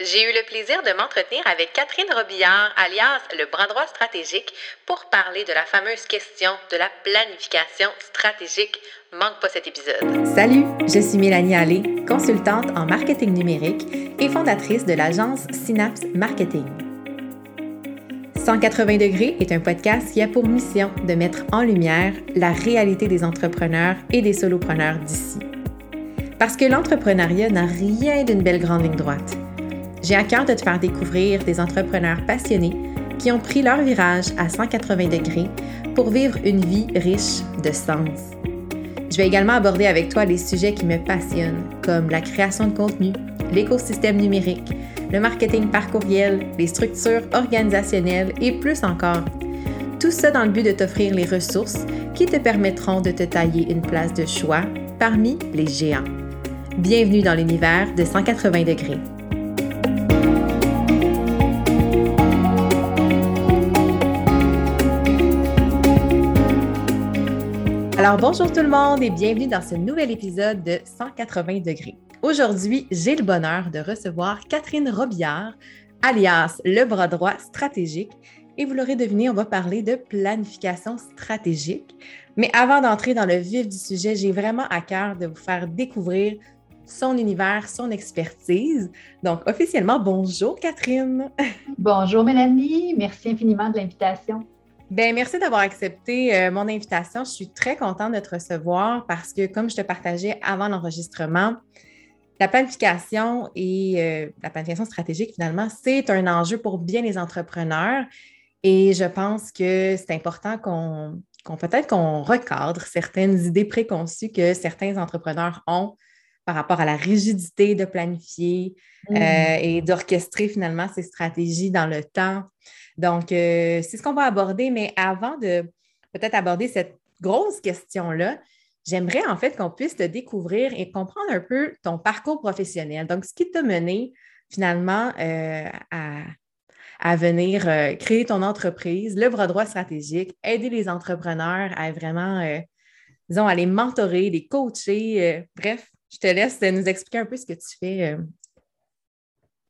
J'ai eu le plaisir de m'entretenir avec Catherine Robillard, alias le bras droit stratégique, pour parler de la fameuse question de la planification stratégique. Manque pas cet épisode. Salut, je suis Mélanie Allé, consultante en marketing numérique et fondatrice de l'agence Synapse Marketing. 180 degrés est un podcast qui a pour mission de mettre en lumière la réalité des entrepreneurs et des solopreneurs d'ici. Parce que l'entrepreneuriat n'a rien d'une belle grande ligne droite. J'ai à cœur de te faire découvrir des entrepreneurs passionnés qui ont pris leur virage à 180 degrés pour vivre une vie riche de sens. Je vais également aborder avec toi les sujets qui me passionnent, comme la création de contenu, l'écosystème numérique, le marketing par courriel, les structures organisationnelles et plus encore. Tout ça dans le but de t'offrir les ressources qui te permettront de te tailler une place de choix parmi les géants. Bienvenue dans l'univers de 180 degrés. Alors bonjour tout le monde et bienvenue dans ce nouvel épisode de 180 degrés. Aujourd'hui, j'ai le bonheur de recevoir Catherine Robillard, alias le bras droit stratégique. Et vous l'aurez deviné, on va parler de planification stratégique. Mais avant d'entrer dans le vif du sujet, j'ai vraiment à cœur de vous faire découvrir son univers, son expertise. Donc, officiellement, bonjour Catherine. Bonjour Mélanie, merci infiniment de l'invitation. Bien, merci d'avoir accepté euh, mon invitation. Je suis très contente de te recevoir parce que, comme je te partageais avant l'enregistrement, la planification et euh, la planification stratégique, finalement, c'est un enjeu pour bien les entrepreneurs. Et je pense que c'est important qu'on peut-être qu'on recadre certaines idées préconçues que certains entrepreneurs ont par rapport à la rigidité de planifier mmh. euh, et d'orchestrer finalement ces stratégies dans le temps. Donc, euh, c'est ce qu'on va aborder, mais avant de peut-être aborder cette grosse question-là, j'aimerais en fait qu'on puisse te découvrir et comprendre un peu ton parcours professionnel. Donc, ce qui t'a mené finalement euh, à, venir euh, créer ton entreprise, le bras droit stratégique, aider les entrepreneurs à vraiment, disons, à les mentorer, les coacher. bref, je te laisse nous expliquer un peu ce que tu fais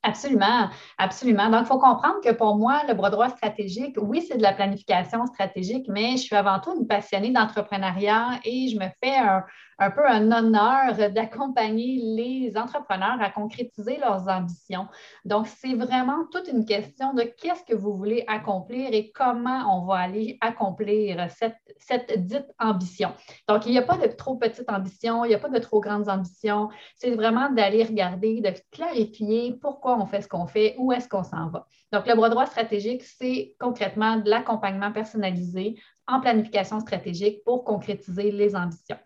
Absolument, absolument. Donc, il faut comprendre que pour moi, le bras droit stratégique, oui, c'est de la planification stratégique, mais je suis avant tout une passionnée d'entrepreneuriat et je me fais un, un peu un honneur d'accompagner les entrepreneurs à concrétiser leurs ambitions. Donc, c'est vraiment toute une question de qu'est-ce que vous voulez accomplir et comment on va aller accomplir cette, dite ambition. Donc, il n'y a pas de trop petite ambition, il n'y a pas de trop grandes ambitions. C'est vraiment d'aller regarder, de clarifier pourquoi on fait ce qu'on fait, où est-ce qu'on s'en va. Donc, le bras droit stratégique, c'est concrètement de l'accompagnement personnalisé en planification stratégique pour concrétiser les ambitions.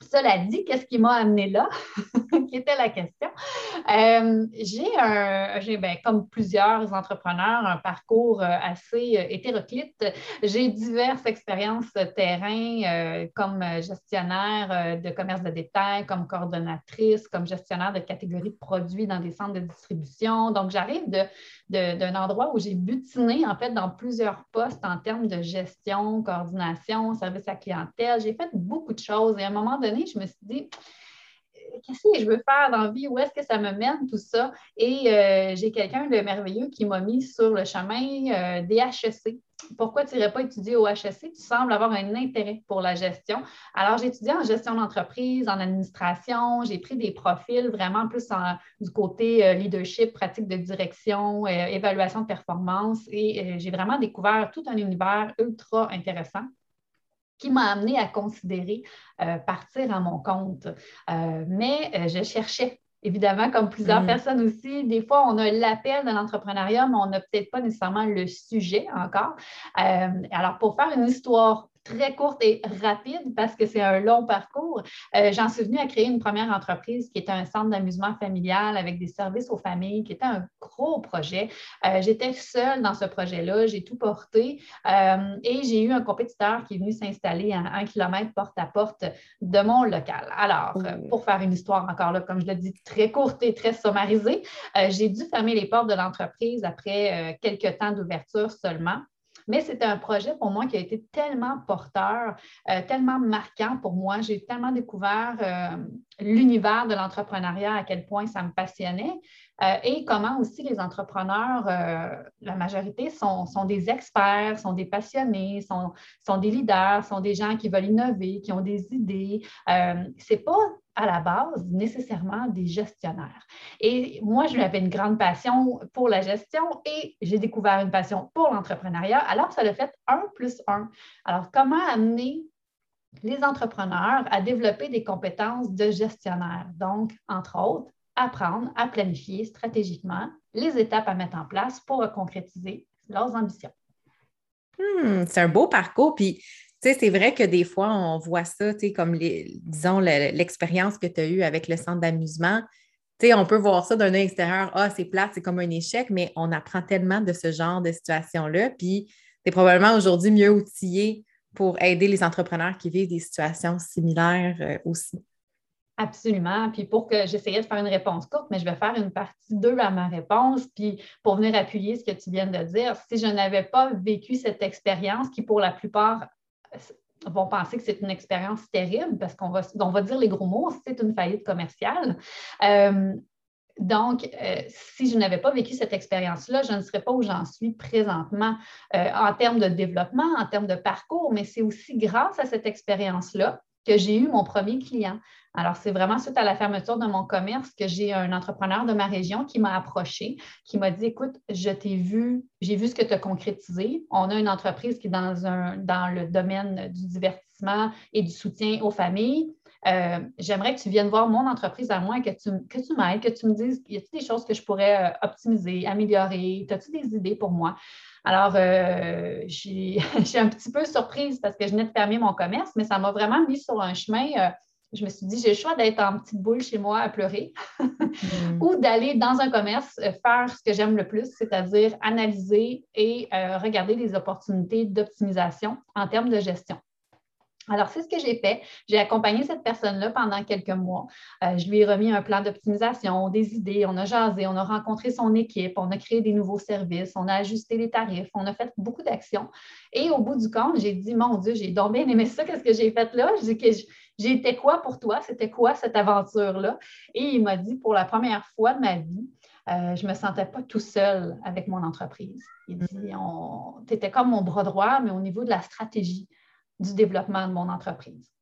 Cela dit, qu'est-ce qui m'a amené là, qui était la question? Euh, j'ai un, j'ai, ben, comme plusieurs entrepreneurs, un parcours euh, assez euh, hétéroclite. J'ai diverses expériences terrain comme gestionnaire de commerce de détail, comme coordonnatrice, comme gestionnaire de catégories de produits dans des centres de distribution. Donc, j'arrive d'un endroit où j'ai butiné en fait dans plusieurs postes en termes de gestion, coordination, service à clientèle. J'ai fait beaucoup de choses et un moment je me suis dit, qu'est-ce que je veux faire dans la vie, où est-ce que ça me mène, tout ça? Et euh, j'ai quelqu'un de merveilleux qui m'a mis sur le chemin euh, des HEC. Pourquoi tu n'irais pas étudier au HEC? Tu sembles avoir un intérêt pour la gestion. Alors, j'ai étudié en gestion d'entreprise, en administration, j'ai pris des profils vraiment plus du côté euh, leadership, pratique de direction, évaluation de performance et j'ai vraiment découvert tout un univers ultra intéressant qui m'a amené à considérer euh, partir à mon compte. Euh, mais euh, je cherchais évidemment, comme plusieurs mm. personnes aussi, des fois, on a l'appel de l'entrepreneuriat, mais on n'a peut-être pas nécessairement le sujet encore. alors, pour faire une histoire très courte et rapide parce que c'est un long parcours. Euh, j'en suis venue à créer une première entreprise qui était un centre d'amusement familial avec des services aux familles, qui était un gros projet. Euh, j'étais seule dans ce projet-là, j'ai tout porté euh, et j'ai eu un compétiteur qui est venu s'installer à un kilomètre porte à porte de mon local. Alors, pour faire une histoire encore là, comme je l'ai dit, très courte et très sommarisée, j'ai dû fermer les portes de l'entreprise après quelques temps d'ouverture seulement. Mais c'était un projet pour moi qui a été tellement porteur, euh, tellement marquant pour moi. J'ai tellement découvert euh, l'univers de l'entrepreneuriat, à quel point ça me passionnait. Euh, et comment aussi les entrepreneurs, euh, la majorité sont, des experts, sont des passionnés, sont, des leaders, sont des gens qui veulent innover, qui ont des idées. Euh, Ce n'est pas à la base nécessairement des gestionnaires. Et moi, j'avais une grande passion pour la gestion et j'ai découvert une passion pour l'entrepreneuriat. Alors, ça a fait un plus un. Alors, comment amener les entrepreneurs à développer des compétences de gestionnaire? Donc, entre autres, apprendre à planifier stratégiquement les étapes à mettre en place pour concrétiser leurs ambitions. Hmm, c'est un beau parcours. Puis, c'est vrai que des fois, on voit ça, comme, les, disons, l'expérience que tu as eue avec le centre d'amusement. on peut voir ça d'un extérieur. Ah, c'est plate, c'est comme un échec, mais on apprend tellement de ce genre de situation-là. Puis, tu es probablement aujourd'hui mieux outillé pour aider les entrepreneurs qui vivent des situations similaires euh, aussi. Absolument. Puis pour que j'essayais de faire une réponse courte, mais je vais faire une partie 2 à ma réponse. Puis pour venir appuyer ce que tu viens de dire, si je n'avais pas vécu cette expérience qui, pour la plupart, euh, vont penser que c'est une expérience terrible parce qu'on va, on va dire les gros mots, c'est une faillite commerciale. Euh, donc, euh, si je n'avais pas vécu cette expérience-là, je ne serais pas où j'en suis présentement en termes de développement, en termes de parcours, mais c'est aussi grâce à cette expérience-là que j'ai eu mon premier client. Alors, c'est vraiment suite à la fermeture de mon commerce que j'ai un entrepreneur de ma région qui m'a approché, qui m'a dit Écoute, je t'ai vu, j'ai vu ce que tu as concrétisé. On a une entreprise qui est dans, un, dans le domaine du divertissement et du soutien aux familles. Euh, j'aimerais que tu viennes voir mon entreprise à moi, que tu, que tu m'aides, que tu me dises y a-t-il des choses que je pourrais euh, optimiser, améliorer? As-tu des idées pour moi? Alors, euh, j'ai un petit peu surprise parce que je venais de fermer mon commerce, mais ça m'a vraiment mis sur un chemin je me suis dit, j'ai le choix d'être en petite boule chez moi à pleurer mm. ou d'aller dans un commerce euh, faire ce que j'aime le plus, c'est-à-dire analyser et euh, regarder les opportunités d'optimisation en termes de gestion. Alors, c'est ce que j'ai fait. J'ai accompagné cette personne-là pendant quelques mois. Euh, je lui ai remis un plan d'optimisation, des idées, on a jasé, on a rencontré son équipe, on a créé des nouveaux services, on a ajusté les tarifs, on a fait beaucoup d'actions. Et au bout du compte, j'ai dit, mon Dieu, j'ai donc bien aimé ça, qu'est-ce que j'ai fait là? J'ai été quoi pour toi? C'était quoi cette aventure-là? Et il m'a dit, pour la première fois de ma vie, euh, je ne me sentais pas tout seul avec mon entreprise. Il dit, tu étais comme mon bras droit, mais au niveau de la stratégie du développement de mon entreprise.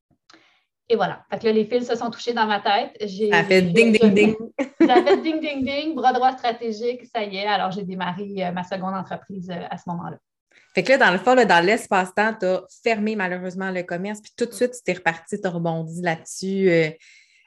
Et voilà. Fait que là, les fils se sont touchés dans ma tête. Ça fait ding, ding, ding. Ça fait ding, ding, ding, bras droit stratégique, ça y est. Alors, j'ai démarré euh, ma seconde entreprise euh, à ce moment-là. Fait que là, dans le fond, dans l'espace-temps, tu as fermé malheureusement le commerce, puis tout de suite, tu t'es reparti, tu as rebondi là-dessus euh,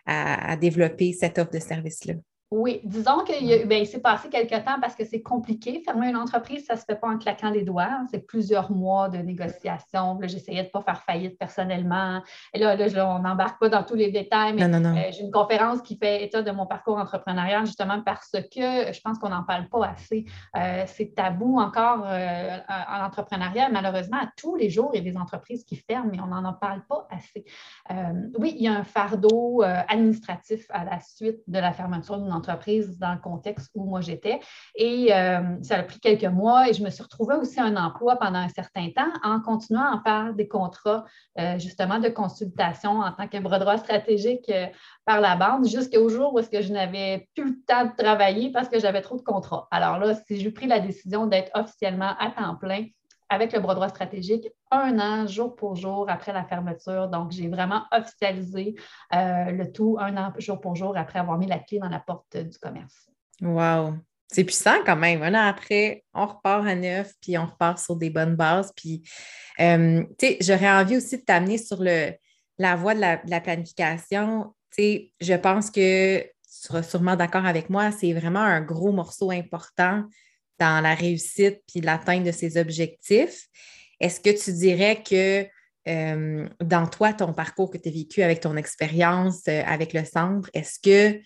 à, à, développer cette offre de service-là. Oui, disons qu'il ben, s'est passé quelques temps parce que c'est compliqué. Fermer une entreprise, ça ne se fait pas en claquant des doigts. Hein. C'est plusieurs mois de négociations. J'essayais de ne pas faire faillite personnellement. Et là, on n'embarque pas dans tous les détails, mais euh, j'ai une conférence qui fait état de mon parcours entrepreneurial justement parce que je pense qu'on n'en parle pas assez. Euh, c'est tabou encore euh, en entrepreneuriat. Malheureusement, à tous les jours, il y a des entreprises qui ferment, mais on n'en parle pas assez. oui, il y a un fardeau administratif à la suite de la fermeture d'une entreprise entreprise dans le contexte où moi j'étais. Et euh, ça a pris quelques mois et je me suis retrouvée aussi un emploi pendant un certain temps en continuant à faire des contrats euh, justement de consultation en tant que bras droit stratégique euh, par la bande jusqu'au jour où je n'avais plus le temps de travailler parce que j'avais trop de contrats. Alors là, si j'ai pris la décision d'être officiellement à temps plein, avec le bras droit stratégique un an, jour pour jour, après la fermeture. Donc, j'ai vraiment officialisé euh, le tout un an, jour pour jour, après avoir mis la clé dans la porte du commerce. Wow! C'est puissant quand même. Un an après, on repart à neuf, puis on repart sur des bonnes bases. Puis, euh, tu sais, j'aurais envie aussi de t'amener sur le, la voie de la, de la planification. Tu sais, je pense que tu seras sûrement d'accord avec moi, c'est vraiment un gros morceau important dans la réussite puis l'atteinte de ses objectifs. Est-ce que tu dirais que euh, dans toi, ton parcours que tu as vécu avec ton expérience euh, avec le centre, est-ce que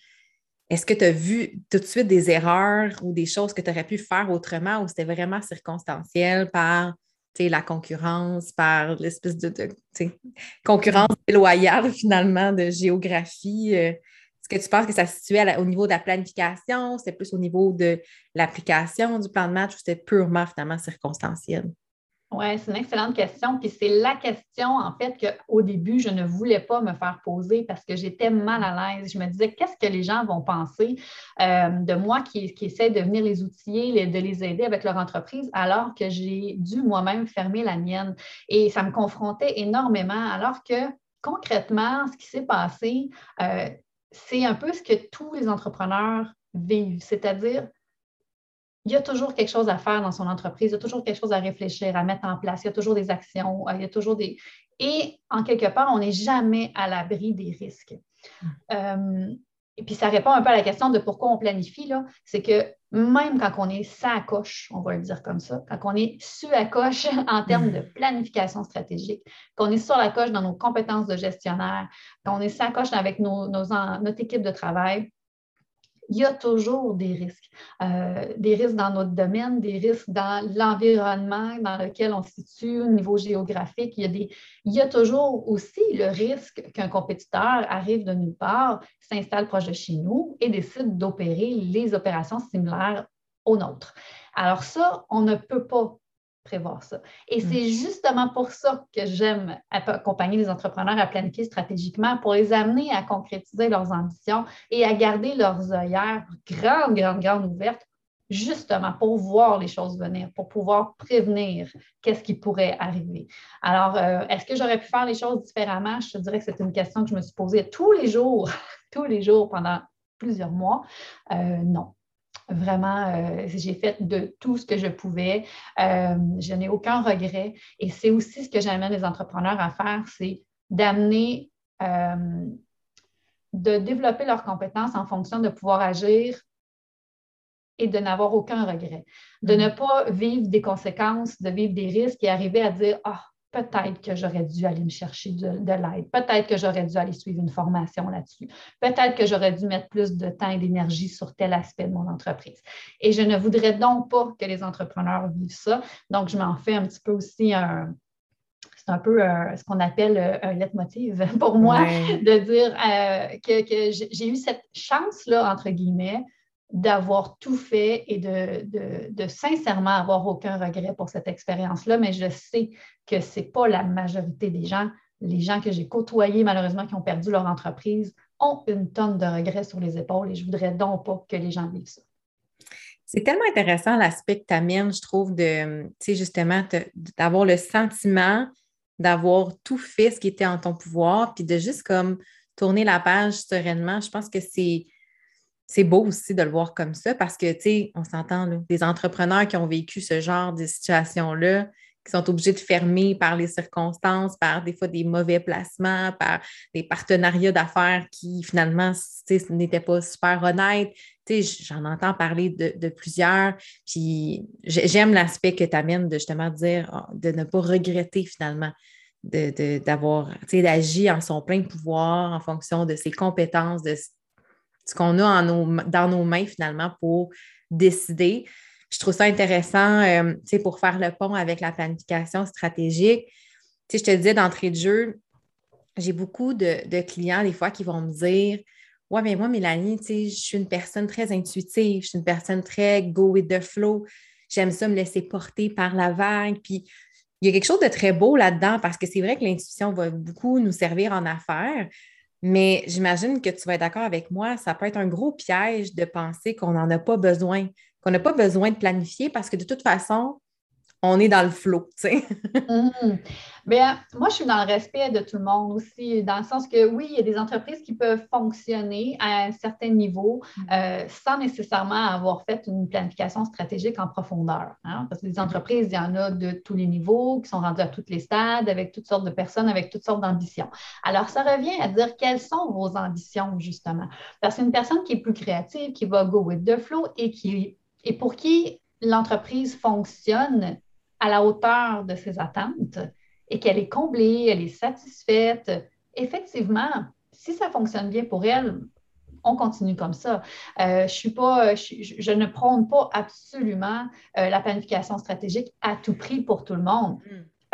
est-ce que tu as vu tout de suite des erreurs ou des choses que tu aurais pu faire autrement ou c'était vraiment circonstanciel par la concurrence, par l'espèce de, concurrence déloyale finalement de géographie? Euh, est-ce que tu penses que ça se situait au niveau de la planification? C'était plus au niveau de l'application du plan de match ou c'était purement finalement circonstanciel? Oui, c'est une excellente question. Puis c'est la question, en fait, qu'au début, je ne voulais pas me faire poser parce que j'étais mal à l'aise. Je me disais, qu'est-ce que les gens vont penser euh, de moi qui, essaie de venir les outiller, de les aider avec leur entreprise, alors que j'ai dû moi-même fermer la mienne. Et ça me confrontait énormément, alors que concrètement, ce qui s'est passé, euh, c'est un peu ce que tous les entrepreneurs vivent, c'est-à-dire il y a toujours quelque chose à faire dans son entreprise, il y a toujours quelque chose à réfléchir, à mettre en place, il y a toujours des actions, euh, il y a toujours des... Et en quelque part, on n'est jamais à l'abri des risques. Mm. Euh, et puis, ça répond un peu à la question de pourquoi on planifie, c'est que même quand on est ça à coche, on va le dire comme ça, quand on est su à coche en termes de planification stratégique, qu'on est sur la coche dans nos compétences de gestionnaire, qu'on est ça coche avec nos, notre équipe de travail, il y a toujours des risques. Euh, des risques dans notre domaine, des risques dans l'environnement dans lequel on se situe, au niveau géographique. Il y a, il y a toujours aussi le risque qu'un compétiteur arrive de nulle part, s'installe proche de chez nous et décide d'opérer les opérations similaires aux nôtres. Alors ça, on ne peut pas prévoir ça. Et mm. c'est justement pour ça que j'aime accompagner les entrepreneurs à planifier stratégiquement, pour les amener à concrétiser leurs ambitions et à garder leurs œillères grandes, grandes, grandes ouvertes, justement pour voir les choses venir, pour pouvoir prévenir qu'est-ce qui pourrait arriver. Alors, euh, est-ce que j'aurais pu faire les choses différemment? Je te dirais que c'est une question que je me suis posée tous les jours, tous les jours pendant plusieurs mois. Euh, non, Vraiment, euh, j'ai fait de tout ce que je pouvais. Euh, je n'ai aucun regret. Et c'est aussi ce que j'amène les entrepreneurs à faire, c'est d'amener, euh, de développer leurs compétences en fonction de pouvoir agir et de n'avoir aucun regret. De ne mm. pas vivre des conséquences, de vivre des risques et arriver à dire, ah, peut-être que j'aurais dû aller me chercher de, l'aide, peut-être que j'aurais dû aller suivre une formation là-dessus, peut-être que j'aurais dû mettre plus de temps et d'énergie sur tel aspect de mon entreprise. Et je ne voudrais donc pas que les entrepreneurs vivent ça. Donc, je m'en fais un petit peu aussi un, c'est un peu euh, ce qu'on appelle euh, un leitmotiv pour moi, de dire euh, que, j'ai eu cette chance-là, entre guillemets, d'avoir tout fait et de, sincèrement avoir aucun regret pour cette expérience-là, mais je sais que ce n'est pas la majorité des gens. Les gens que j'ai côtoyés, malheureusement, qui ont perdu leur entreprise, ont une tonne de regrets sur les épaules et je voudrais donc pas que les gens vivent ça. C'est tellement intéressant l'aspect que tu amènes, je trouve, de, justement, d'avoir le sentiment d'avoir tout fait ce qui était en ton pouvoir, puis de juste comme tourner la page sereinement. Je pense que c'est c'est beau aussi de le voir comme ça parce que, tu sais, on s'entend, des entrepreneurs qui ont vécu ce genre de situation-là, qui sont obligés de fermer par les circonstances, par des fois des mauvais placements, par des partenariats d'affaires qui finalement n'étaient pas super honnêtes. Tu sais, j'en entends parler de, plusieurs. Puis j'aime l'aspect que tu amènes de justement dire, ah, de ne pas regretter finalement d'avoir, tu sais, d'agir en son plein pouvoir en fonction de ses compétences, de ce qu'on a dans nos mains finalement pour décider. Je trouve ça intéressant euh, pour faire le pont avec la planification stratégique. je te disais d'entrée de jeu, j'ai beaucoup de, clients des fois qui vont me dire Ouais, mais moi, Mélanie, je suis une personne très intuitive, je suis une personne très go with the flow. J'aime ça me laisser porter par la vague. Puis il y a quelque chose de très beau là-dedans parce que c'est vrai que l'intuition va beaucoup nous servir en affaires, mais j'imagine que tu vas être d'accord avec moi, ça peut être un gros piège de penser qu'on n'en a pas besoin, qu'on n'a pas besoin de planifier parce que de toute façon, on est dans le flot, tu sais. Mm. Bien, moi, je suis dans le respect de tout le monde aussi, dans le sens que oui, il y a des entreprises qui peuvent fonctionner à un certain niveau mm. euh, sans nécessairement avoir fait une planification stratégique en profondeur. Hein, parce que les entreprises, il y en a de tous les niveaux, qui sont rendues à tous les stades, avec toutes sortes de personnes, avec toutes sortes d'ambitions. Alors, ça revient à dire quelles sont vos ambitions, justement. Parce qu'une personne qui est plus créative, qui va go with the flow et, qui, et pour qui l'entreprise fonctionne à la hauteur de ses attentes et qu'elle est comblée, elle est satisfaite, effectivement, si ça fonctionne bien pour elle, on continue comme ça. Euh, je, ne prône pas absolument euh, la planification stratégique à tout prix pour tout le monde.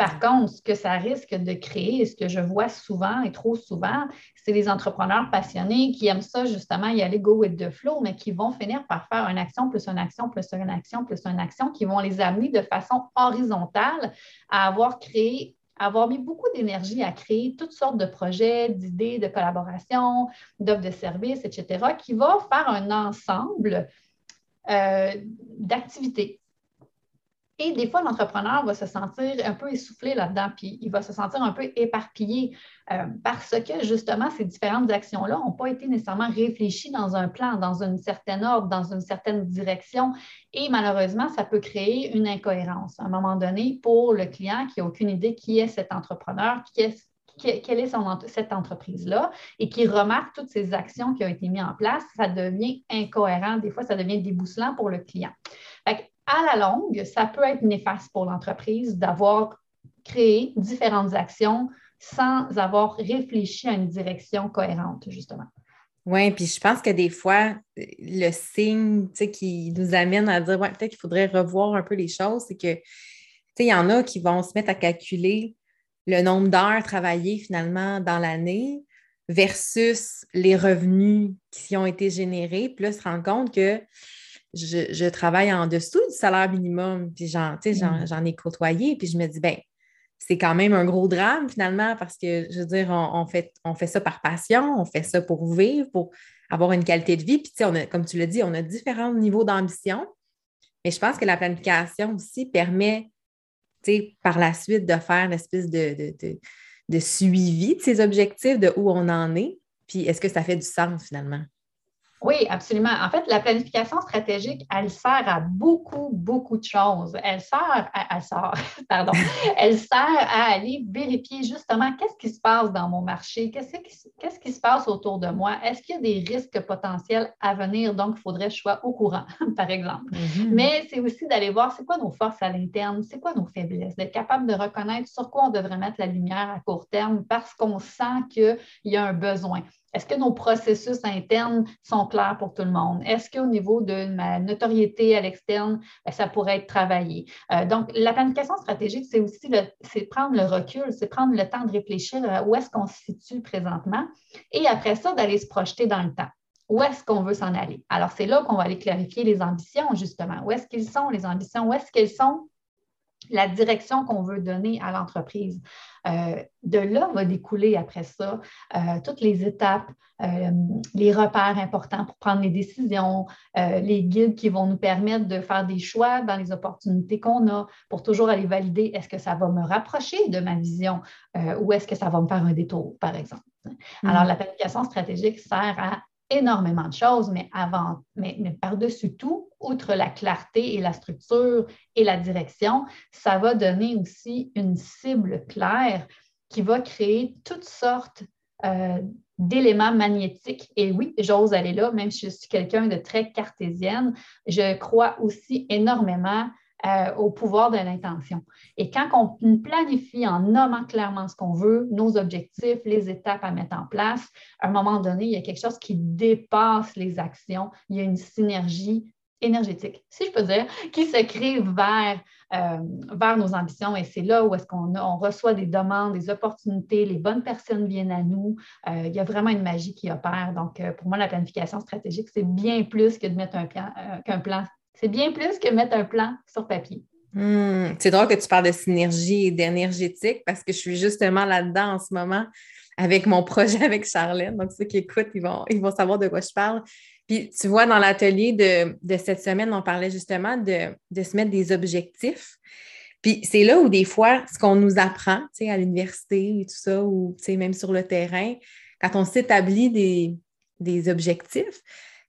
Par contre, ce que ça risque de créer, ce que je vois souvent et trop souvent, c'est les entrepreneurs passionnés qui aiment ça justement y aller go with the flow, mais qui vont finir par faire une action plus une action plus une action plus une action qui vont les amener de façon horizontale à avoir créé avoir mis beaucoup d'énergie à créer toutes sortes de projets, d'idées, de collaboration, d'offres de services, etc., qui va faire un ensemble euh, d'activités et des fois, l'entrepreneur va se sentir un peu essoufflé là-dedans, puis il va se sentir un peu éparpillé euh, parce que justement, ces différentes actions-là n'ont pas été nécessairement réfléchies dans un plan, dans une certaine ordre, dans une certaine direction. Et malheureusement, ça peut créer une incohérence à un moment donné pour le client qui n'a aucune idée qui est cet entrepreneur, quelle est cette entreprise-là et qui remarque toutes ces actions qui ont été mises en place, ça devient incohérent. Des fois, ça devient débousselant pour le client à la longue, ça peut être néfaste pour l'entreprise d'avoir créé différentes actions sans avoir réfléchi à une direction cohérente, justement. Oui, puis je pense que des fois, le signe qui nous amène à dire ouais, peut-être qu'il faudrait revoir un peu les choses, c'est que il y en a qui vont se mettre à calculer le nombre d'heures travaillées finalement dans l'année versus les revenus qui ont été générés, puis là, se rendre compte que je, travaille en dessous du salaire minimum, puis mm. j'en, ai côtoyé, puis je me dis, ben c'est quand même un gros drame finalement parce que, je veux dire, on, fait, on fait ça par passion, on fait ça pour vivre, pour avoir une qualité de vie. Puis, on a, comme tu l'as dit, on a différents niveaux d'ambition. Mais je pense que la planification aussi permet, par la suite, de faire une espèce de, de suivi de ces objectifs, de où on en est. Puis, est-ce que ça fait du sens finalement? Oui, absolument. En fait, la planification stratégique, elle sert à beaucoup, beaucoup de choses. Elle sert à, elle sert, pardon, elle sert à aller vérifier justement qu'est-ce qui se passe dans mon marché, qu'est-ce qui, qu'est-ce qui se passe autour de moi, est-ce qu'il y a des risques potentiels à venir, donc il faudrait que je sois au courant, par exemple. Mm-hmm. Mais c'est aussi d'aller voir c'est quoi nos forces à l'interne, c'est quoi nos faiblesses, d'être capable de reconnaître sur quoi on devrait mettre la lumière à court terme parce qu'on sent qu'il y a un besoin. Est-ce que nos processus internes sont clairs pour tout le monde? Est-ce qu'au niveau de ma notoriété à l'externe, ben, ça pourrait être travaillé? Euh, donc, la planification stratégique, c'est aussi c'est prendre le recul, c'est prendre le temps de réfléchir à où est-ce qu'on se situe présentement et après ça, d'aller se projeter dans le temps. Où est-ce qu'on veut s'en aller? Alors, c'est là qu'on va aller clarifier les ambitions, justement. Où est-ce qu'ils sont, les ambitions? Où est-ce qu'elles sont la direction qu'on veut donner à l'entreprise. Euh, de là va découler après ça euh, toutes les étapes, euh, les repères importants pour prendre les décisions, les guides qui vont nous permettre de faire des choix dans les opportunités qu'on a pour toujours aller valider est-ce que ça va me rapprocher de ma vision ou est-ce que ça va me faire un détour, par exemple. Alors, mm. la planification stratégique sert à énormément de choses, mais avant, mais, par-dessus tout, outre la clarté et la structure et la direction, ça va donner aussi une cible claire qui va créer toutes sortes euh, d'éléments magnétiques. Et oui, j'ose aller là, même si je suis quelqu'un de très cartésienne, je crois aussi énormément euh, au pouvoir de l'intention. Et quand on planifie en nommant clairement ce qu'on veut, nos objectifs, les étapes à mettre en place, à un moment donné, il y a quelque chose qui dépasse les actions. Il y a une synergie énergétique, si je peux dire, qui se crée vers, euh, vers nos ambitions. Et c'est là où est-ce qu'on on reçoit des demandes, des opportunités, les bonnes personnes viennent à nous. Euh, il y a vraiment une magie qui opère. Donc, pour moi, la planification stratégique, c'est bien plus que de mettre un plan, plan c'est bien plus que mettre un plan sur papier. Hmm, c'est drôle que tu parles de synergie et d'énergétique parce que je suis justement là-dedans en ce moment avec mon projet avec Charlène. Donc, ceux qui écoutent, ils vont, savoir de quoi je parle. Puis, tu vois, dans l'atelier de, cette semaine, on parlait justement de, se mettre des objectifs. Puis, c'est là où des fois, ce qu'on nous apprend, tu sais, à l'université et tout ça, ou tu sais, même sur le terrain, quand on s'établit des objectifs,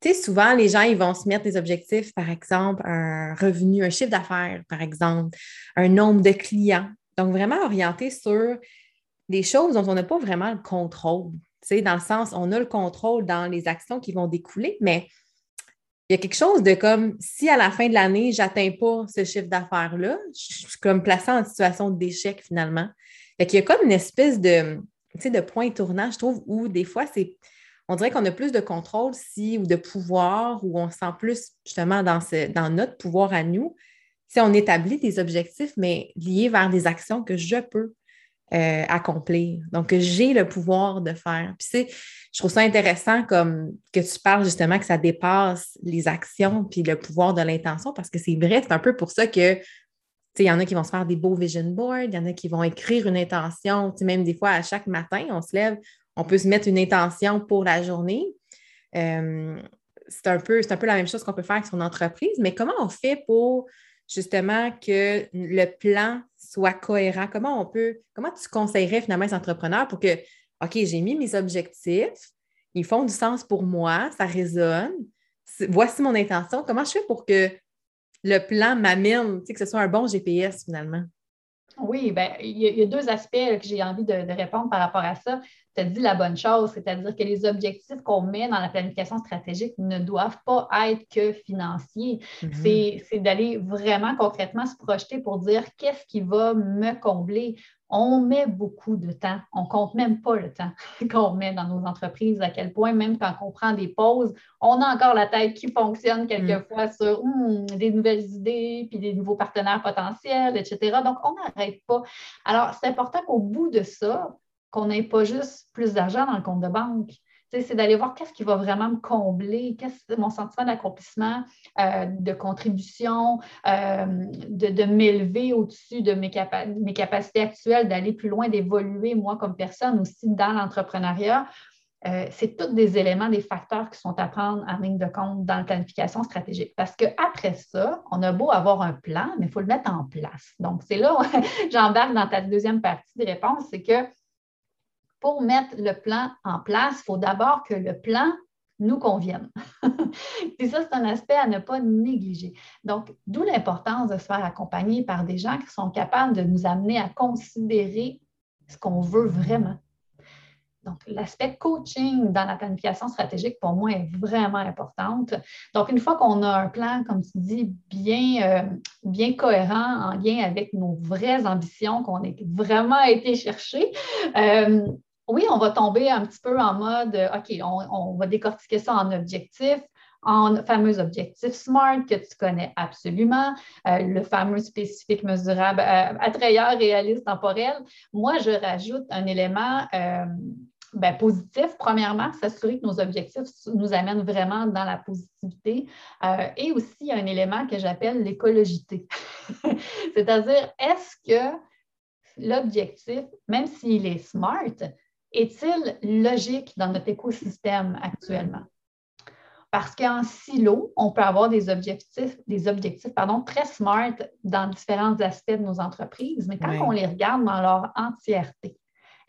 tu sais, souvent, les gens, ils vont se mettre des objectifs, par exemple, un revenu, un chiffre d'affaires, par exemple, un nombre de clients. Donc, vraiment orienté sur des choses dont on n'a pas vraiment le contrôle. Tu sais, dans le sens, on a le contrôle dans les actions qui vont découler, mais il y a quelque chose de comme si à la fin de l'année, je n'atteins pas ce chiffre d'affaires-là, je suis comme placée en situation d'échec finalement. Fait qu'il y a comme une espèce de, de point tournant, je trouve, où des fois, c'est on dirait qu'on a plus de contrôle si, ou de pouvoir, ou on sent plus justement dans, notre pouvoir à nous, si on établit des objectifs, mais liés vers des actions que je peux euh, accomplir, donc que j'ai le pouvoir de faire. Puis, je trouve ça intéressant comme que tu parles justement que ça dépasse les actions puis le pouvoir de l'intention parce que c'est vrai, c'est un peu pour ça que il y en a qui vont se faire des beaux vision boards, il y en a qui vont écrire une intention. Même des fois, à chaque matin, on se lève, on peut se mettre une intention pour la journée. Euh, c'est un, peu, un peu la même chose qu'on peut faire avec son entreprise, mais comment on fait pour justement que le plan soit cohérent? Comment on peut, comment tu conseillerais finalement les entrepreneurs pour que, OK, j'ai mis mes objectifs, ils font du sens pour moi, ça résonne, voici mon intention. Comment je fais pour que le plan m'amène, que ce soit un bon GPS finalement? Oui, bien, il y, a deux aspects que j'ai envie de, répondre par rapport à ça. Tu as dit la bonne chose, c'est-à-dire que les objectifs qu'on met dans la planification stratégique ne doivent pas être que financiers. Mm-hmm. C'est d'aller vraiment concrètement se projeter pour dire qu'est-ce qui va me combler on met beaucoup de temps. On ne compte même pas le temps qu'on met dans nos entreprises, à quel point, même quand on prend des pauses, on a encore la tête qui fonctionne quelquefois mm. sur hmm, des nouvelles idées, puis des nouveaux partenaires potentiels, etc. Donc, on n'arrête pas. Alors, c'est important qu'au bout de ça, qu'on n'ait pas juste plus d'argent dans le compte de banque, c'est d'aller voir qu'est-ce qui va vraiment me combler, qu'est-ce mon sentiment d'accomplissement, euh, de contribution, euh, de, m'élever au-dessus de mes, capacités actuelles, d'aller plus loin, d'évoluer moi comme personne aussi dans l'entrepreneuriat. Euh, c'est tous des éléments, des facteurs qui sont à prendre en ligne de compte dans la planification stratégique. Parce qu'après ça, on a beau avoir un plan, mais il faut le mettre en place. Donc, c'est là où j'embarque dans ta deuxième partie de réponse, c'est que pour mettre le plan en place, il faut d'abord que le plan nous convienne. Puis ça, c'est un aspect à ne pas négliger. Donc, d'où l'importance de se faire accompagner par des gens qui sont capables de nous amener à considérer ce qu'on veut vraiment. Donc, l'aspect coaching dans la planification stratégique, pour moi, est vraiment importante. Donc, une fois qu'on a un plan, comme tu dis, bien, euh, cohérent, en lien avec nos vraies ambitions, qu'on a vraiment été chercher, euh, oui, on va tomber un petit peu en mode, OK, on, va décortiquer ça en objectifs, en fameux objectifs SMART que tu connais absolument, euh, le fameux spécifique mesurable, euh, attrayeur, réaliste, temporel. Moi, je rajoute un élément euh, ben, positif, premièrement, s'assurer que nos objectifs nous amènent vraiment dans la positivité et aussi un élément que j'appelle l'écologité. C'est-à-dire, est-ce que l'objectif, même s'il est SMART, est-il logique dans notre écosystème actuellement? Parce qu'en silo, on peut avoir des objectifs, des objectifs pardon, très smart dans différents aspects de nos entreprises, mais quand on les regarde dans leur entièreté,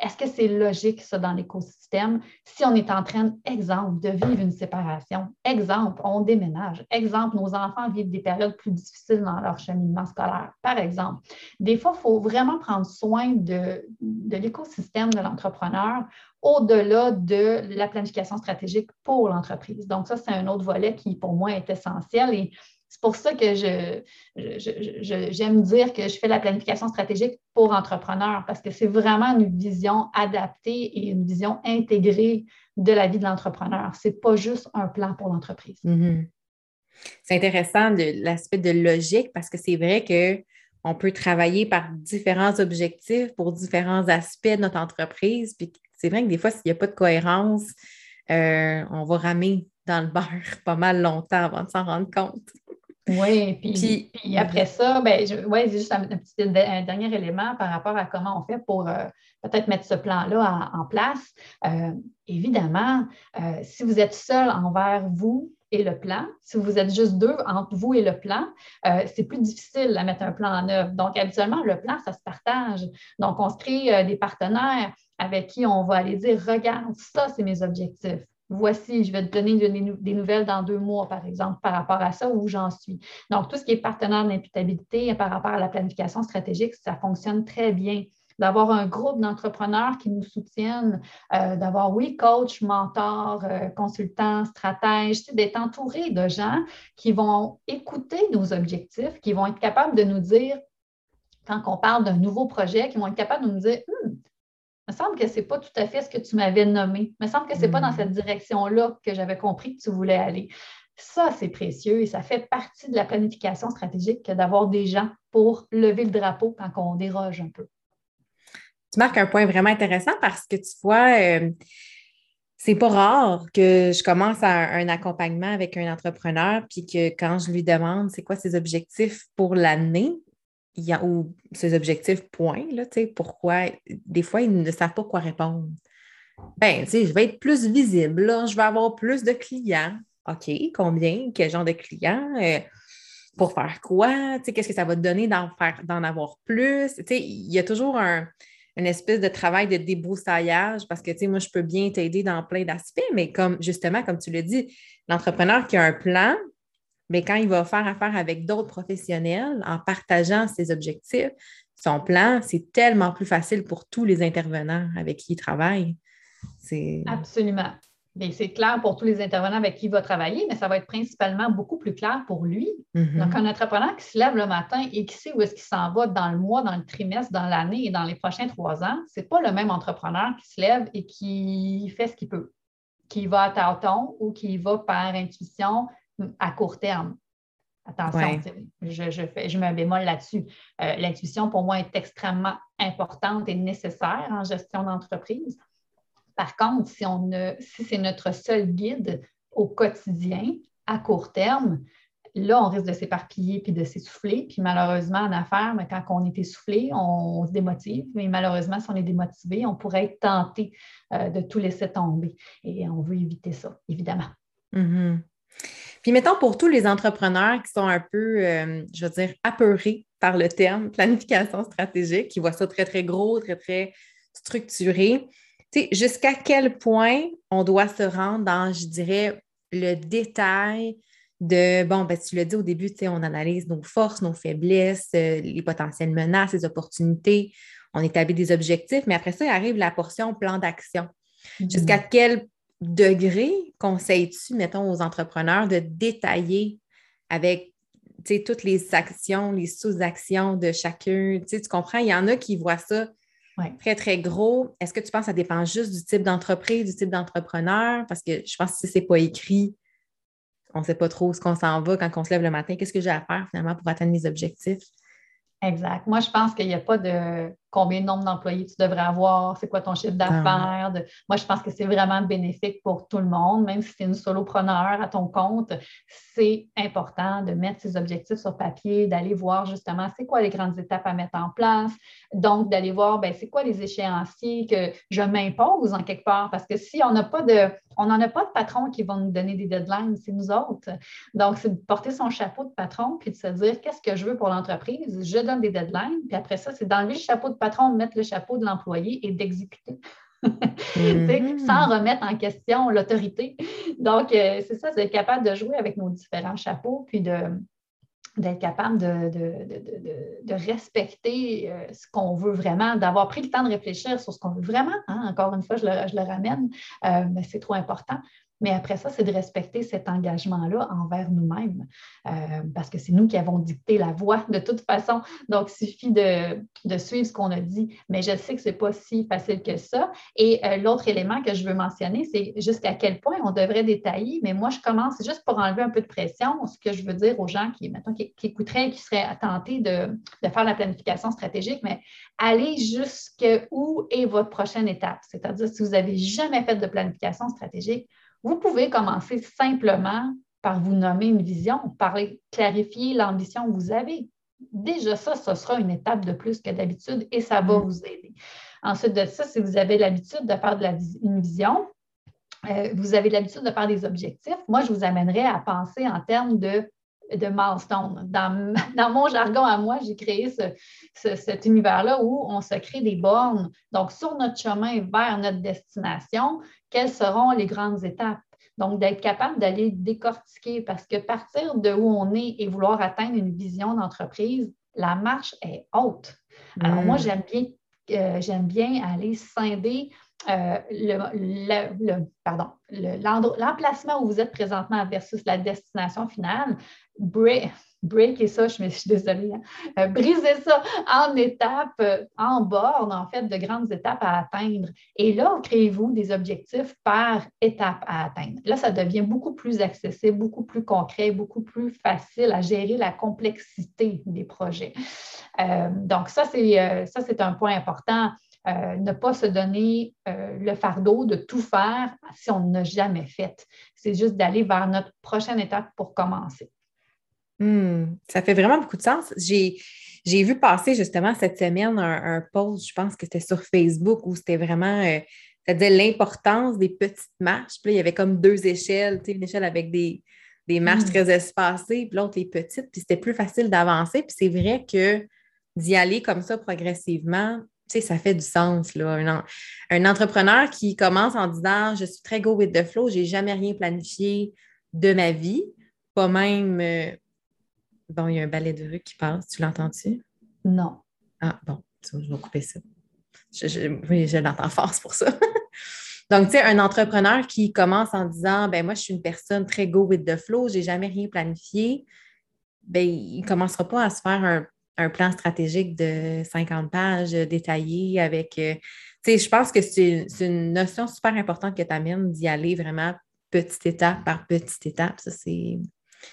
est-ce que c'est logique, ça, dans l'écosystème, si on est en train, exemple, de vivre une séparation? Exemple, on déménage. Exemple, nos enfants vivent des périodes plus difficiles dans leur cheminement scolaire, par exemple. Des fois, il faut vraiment prendre soin de, l'écosystème de l'entrepreneur au-delà de la planification stratégique pour l'entreprise. Donc, ça, c'est un autre volet qui, pour moi, est essentiel. Et c'est pour ça que j'aime dire que je fais la planification stratégique pour entrepreneurs parce que c'est vraiment une vision adaptée et une vision intégrée de la vie de l'entrepreneur. Ce n'est pas juste un plan pour l'entreprise. Mm-hmm. C'est intéressant l'aspect de logique parce que c'est vrai qu'on peut travailler par différents objectifs pour différents aspects de notre entreprise. Puis c'est vrai que des fois, s'il n'y a pas de cohérence, euh, on va ramer dans le beurre pas mal longtemps avant de s'en rendre compte. Oui, puis, puis, après ça, ben, ouais, juste un, petit dernier élément par rapport à comment on fait pour euh, peut-être mettre ce plan-là en, place. Euh, évidemment, euh, si vous êtes seul envers vous et le plan, si vous êtes juste deux entre vous et le plan, c'est plus difficile à mettre un plan en œuvre. Donc, habituellement, le plan, ça se partage. Donc, on se crée des partenaires avec qui on va aller dire, regarde, ça, c'est mes objectifs voici, je vais te donner des nouvelles dans deux mois, par exemple, par rapport à ça, où j'en suis. Donc, tout ce qui est partenaire d'imputabilité par rapport à la planification stratégique, ça fonctionne très bien. D'avoir un groupe d'entrepreneurs qui nous soutiennent, euh, d'avoir, oui, coach, mentor, euh, consultant, stratège, d'être entouré de gens qui vont écouter nos objectifs, qui vont être capables de nous dire, quand on parle d'un nouveau projet, qui vont être capables de nous dire, hum, il me semble que ce n'est pas tout à fait ce que tu m'avais nommé. Il me semble que ce n'est pas dans hmm. cette direction-là que j'avais compris que tu voulais aller. Ça, c'est précieux et ça fait partie de la planification stratégique d'avoir des gens pour lever le drapeau quand on déroge un peu. Tu marques un point vraiment intéressant parce que tu vois, euh, c'est pas rare que je commence un accompagnement avec un entrepreneur, puis que quand je lui demande c'est quoi ses objectifs pour l'année, il a, ou ses objectifs, point, là, pourquoi, des fois, ils ne savent pas quoi répondre. Ben, tu sais, je vais être plus visible, je vais avoir plus de clients. OK, combien? Quel genre de clients? Euh, pour faire quoi? Tu sais, qu'est-ce que ça va te donner d'en, faire, d'en avoir plus? Tu sais, il y a toujours un, une espèce de travail de débroussaillage parce que, tu sais, moi, je peux bien t'aider dans plein d'aspects, mais comme justement, comme tu l'as dit, l'entrepreneur qui a un plan, mais quand il va faire affaire avec d'autres professionnels en partageant ses objectifs, son plan, c'est tellement plus facile pour tous les intervenants avec qui il travaille. Absolument c'est clair pour tous les intervenants avec qui il va travailler, mais ça va être principalement beaucoup plus clair pour lui. Mm-hmm. Donc, un entrepreneur qui se lève le matin et qui sait où est-ce qu'il s'en va dans le mois, dans le trimestre, dans l'année et dans les prochains trois ans, ce n'est pas le même entrepreneur qui se lève et qui fait ce qu'il peut, qui va à tâtons ou qui va par intuition à court terme. Attention, je, fais, je mets un bémol là-dessus. Euh, l'intuition, pour moi, est extrêmement importante et nécessaire en gestion d'entreprise. Par contre, si, si c'est notre seul guide au quotidien, à court terme, là, on risque de s'éparpiller puis de s'essouffler. Puis malheureusement, en affaires, mais quand on est essoufflé, on, se démotive. Mais malheureusement, si on est démotivé, on pourrait être tenté euh, de tout laisser tomber. Et on veut éviter ça, évidemment. Mm-hmm. Puis mettons pour tous les entrepreneurs qui sont un peu, euh, je veux dire, apeurés par le terme planification stratégique, qui voient ça très, très gros, très, très structuré jusqu'à quel point on doit se rendre dans, je dirais, le détail de, bon, ben, tu l'as dit au début, on analyse nos forces, nos faiblesses, euh, les potentielles menaces, les opportunités, on établit des objectifs, mais après ça, il arrive la portion plan d'action. Mm-hmm. Jusqu'à quel degré conseilles-tu, mettons, aux entrepreneurs de détailler avec toutes les actions, les sous-actions de chacun? Tu comprends? Il y en a qui voient ça Très, très gros. Est-ce que tu penses que ça dépend juste du type d'entreprise, du type d'entrepreneur? Parce que je pense que si ce n'est pas écrit, on ne sait pas trop où ce qu'on s'en va quand on se lève le matin. Qu'est-ce que j'ai à faire finalement pour atteindre mes objectifs? Exact. Moi, je pense qu'il n'y a pas de combien de nombre d'employés tu devrais avoir, c'est quoi ton chiffre d'affaires. Moi, je pense que c'est vraiment bénéfique pour tout le monde, même si tu es une solopreneur à ton compte, c'est important de mettre ses objectifs sur papier, d'aller voir justement c'est quoi les grandes étapes à mettre en place, donc d'aller voir ben, c'est quoi les échéanciers que je m'impose en quelque part, parce que si on n'a pas de, on n'en a pas de patron qui va nous donner des deadlines, c'est nous autres. Donc, c'est de porter son chapeau de patron puis de se dire qu'est-ce que je veux pour l'entreprise, je donne des deadlines, puis après ça, c'est d'enlever le chapeau de patron de mettre le chapeau de l'employé et d'exécuter. Mm-hmm. sans remettre en question l'autorité. Donc, euh, c'est ça, c'est être capable de jouer avec nos différents chapeaux, puis d'être capable de, respecter euh, ce qu'on veut vraiment, d'avoir pris le temps de réfléchir sur ce qu'on veut vraiment. Hein. Encore une fois, je le, ramène, euh, mais c'est trop important. Mais après ça, c'est de respecter cet engagement-là envers nous-mêmes, euh, parce que c'est nous qui avons dicté la voie de toute façon. Donc, il suffit de, suivre ce qu'on a dit. Mais je sais que ce n'est pas si facile que ça. Et euh, l'autre élément que je veux mentionner, c'est jusqu'à quel point on devrait détailler. Mais moi, je commence juste pour enlever un peu de pression. Ce que je veux dire aux gens qui, maintenant, qui, écouteraient, qui seraient tentés de, de faire la planification stratégique, mais allez jusqu'où est votre prochaine étape. C'est-à-dire, si vous n'avez jamais fait de planification stratégique, vous pouvez commencer simplement par vous nommer une vision, par clarifier l'ambition que vous avez. Déjà, ça, ce sera une étape de plus que d'habitude et ça va mm. vous aider. Ensuite de ça, si vous avez l'habitude de faire de la, une vision, euh, vous avez l'habitude de faire des objectifs, moi, je vous amènerais à penser en termes de de milestone. Dans, dans, mon jargon à moi, j'ai créé cet univers-là où on se crée des bornes. Donc, sur notre chemin vers notre destination, quelles seront les grandes étapes? Donc, d'être capable d'aller décortiquer parce que partir de où on est et vouloir atteindre une vision d'entreprise, la marche est haute. Alors, moi, mm. j'aime bien, euh, j'aime bien aller scinder euh, l'emplacement où vous êtes présentement versus la destination finale, breaker ça, je, me, suis désolée, hein, euh, briser ça en étapes, euh, en bornes, en fait, de grandes étapes à atteindre. Et là, créez-vous des objectifs par étape à atteindre. Là, ça devient beaucoup plus accessible, beaucoup plus concret, beaucoup plus facile à gérer la complexité des projets. Donc, ça, c'est un point important. Ne pas se donner le fardeau de tout faire si on n'a jamais fait. C'est juste d'aller vers notre prochaine étape pour commencer. Hmm, ça fait vraiment beaucoup de sens. J'ai, vu passer justement cette semaine un, post, je pense que c'était sur Facebook, où c'était vraiment, euh, ça disait l'importance des petites marches. Puis là, il y avait comme deux échelles, une échelle avec des, marches hmm. très espacées, puis l'autre les petites, puis c'était plus facile d'avancer. Puis c'est vrai que d'y aller comme ça progressivement, tu sais, ça fait du sens. Là. Un, entrepreneur qui commence en disant Je suis très go with the flow, j'ai jamais rien planifié de ma vie, pas même euh, Bon, il y a un balai de rue qui passe. Tu l'entends-tu? Non. Ah, bon, je vais couper ça. oui, je l'entends fort, pour ça. Donc, tu sais, un entrepreneur qui commence en disant ben moi, je suis une personne très go with the flow, je n'ai jamais rien planifié, ben, il ne commencera pas à se faire un, plan stratégique de 50 pages détaillé avec. Euh, tu sais, je pense que c'est une notion super importante que tu amènes d'y aller vraiment petite étape par petite étape. Ça, c'est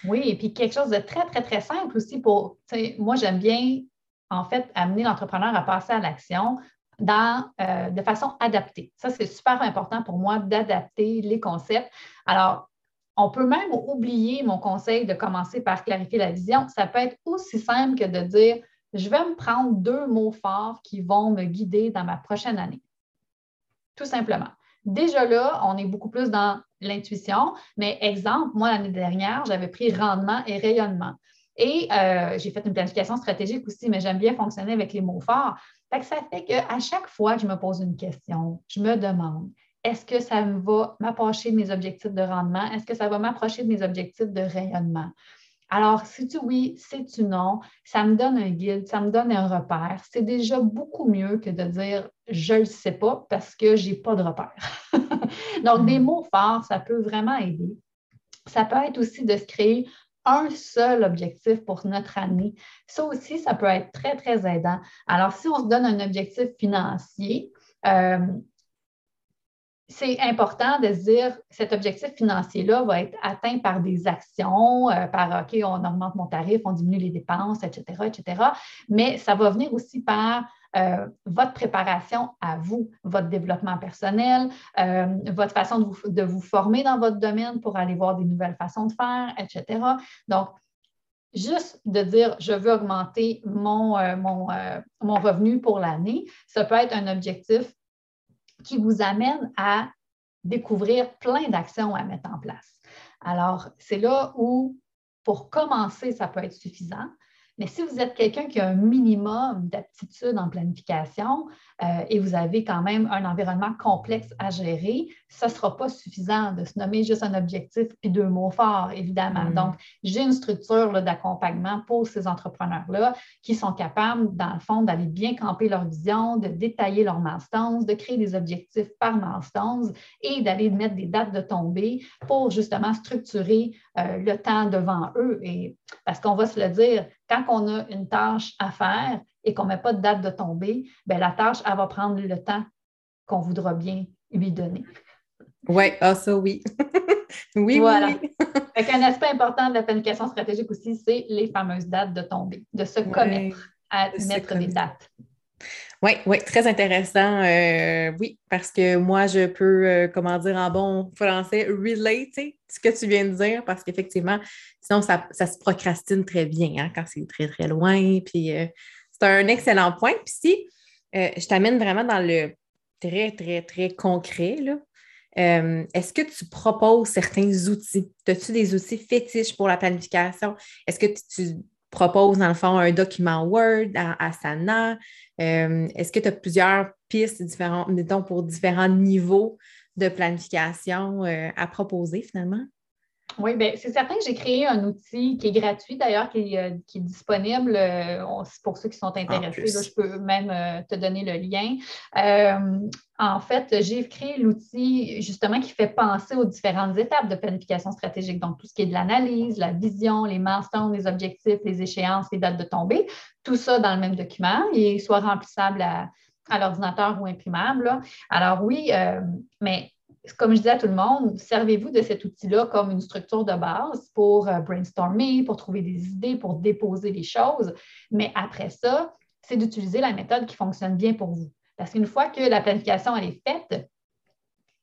oui, et puis quelque chose de très, très, très simple aussi pour, moi, j'aime bien, en fait, amener l'entrepreneur à passer à l'action dans, euh, de façon adaptée. Ça, c'est super important pour moi d'adapter les concepts. Alors, on peut même oublier mon conseil de commencer par clarifier la vision. Ça peut être aussi simple que de dire, je vais me prendre deux mots forts qui vont me guider dans ma prochaine année. Tout simplement. Déjà là, on est beaucoup plus dans l'intuition. Mais exemple, moi, l'année dernière, j'avais pris rendement et rayonnement. Et euh, j'ai fait une planification stratégique aussi, mais j'aime bien fonctionner avec les mots forts. ça fait qu'à chaque fois que je me pose une question, je me demande est-ce que ça va m'approcher de mes objectifs de rendement? Est-ce que ça va m'approcher de mes objectifs de rayonnement? Alors, si tu oui, si tu non, ça me donne un guide, ça me donne un repère. C'est déjà beaucoup mieux que de dire je ne le sais pas parce que je n'ai pas de repère. Donc, des mm. mots forts, ça peut vraiment aider. Ça peut être aussi de se créer un seul objectif pour notre année. Ça aussi, ça peut être très, très aidant. Alors, si on se donne un objectif financier, euh, c'est important de se dire cet objectif financier-là va être atteint par des actions, euh, par OK, on augmente mon tarif, on diminue les dépenses, etc., etc. Mais ça va venir aussi par euh, votre préparation à vous, votre développement personnel, euh, votre façon de vous, former dans votre domaine pour aller voir des nouvelles façons de faire, etc. Donc, juste de dire je veux augmenter mon, mon revenu pour l'année, ça peut être un objectif qui vous amène à découvrir plein d'actions à mettre en place. Alors, c'est là où, pour commencer, ça peut être suffisant. Mais si vous êtes quelqu'un qui a un minimum d'aptitude en planification euh, et vous avez quand même un environnement complexe à gérer, ce ne sera pas suffisant de se nommer juste un objectif puis deux mots forts, évidemment. Mm. Donc, j'ai une structure d'accompagnement pour ces entrepreneurs-là qui sont capables, dans le fond, d'aller bien camper leur vision, de détailler leurs milestones, de créer des objectifs par milestones et d'aller mettre des dates de tombée pour justement structurer euh, le temps devant eux. Et parce qu'on va se le dire, quand on a une tâche à faire et qu'on ne met pas de date de tombée, bien, la tâche, elle va prendre le temps qu'on voudra bien lui donner. Oui, ah, ça oui. oui, voilà. oui. un aspect important de la planification stratégique aussi, c'est les fameuses dates de tombée, de se connaître à mettre des dates. Oui, oui, très intéressant. Euh, oui, parce que moi, je peux, euh, comment dire en bon français, relate ce que tu viens de dire, parce qu'effectivement, sinon, ça, se procrastine très bien hein, quand c'est très, très loin. Puis euh, c'est un excellent point. Puis si je t'amène vraiment dans le très, très, très concret, est-ce que tu proposes certains outils? As-tu des outils fétiches pour la planification? Est-ce que tu, propose, dans le fond, un document Word à, Asana? Euh, est-ce que tu as plusieurs pistes différentes, mettons, pour différents niveaux de planification euh, à proposer finalement? Oui, bien, c'est certain que j'ai créé un outil qui est gratuit d'ailleurs, qui, est euh, disponible. Euh, pour ceux qui sont intéressés, je peux même euh, te donner le lien. en fait, j'ai créé l'outil justement qui fait penser aux différentes étapes de planification stratégique. Donc, tout ce qui est de l'analyse, la vision, les milestones, les objectifs, les échéances, les dates de tombée, tout ça dans le même document et soit remplissable à, l'ordinateur ou imprimable. Alors oui, mais comme je disais à tout le monde, servez-vous de cet outil-là comme une structure de base pour euh, brainstormer, pour trouver des idées, pour déposer des choses. Mais après ça, c'est d'utiliser la méthode qui fonctionne bien pour vous. Parce qu'une fois que la planification est faite,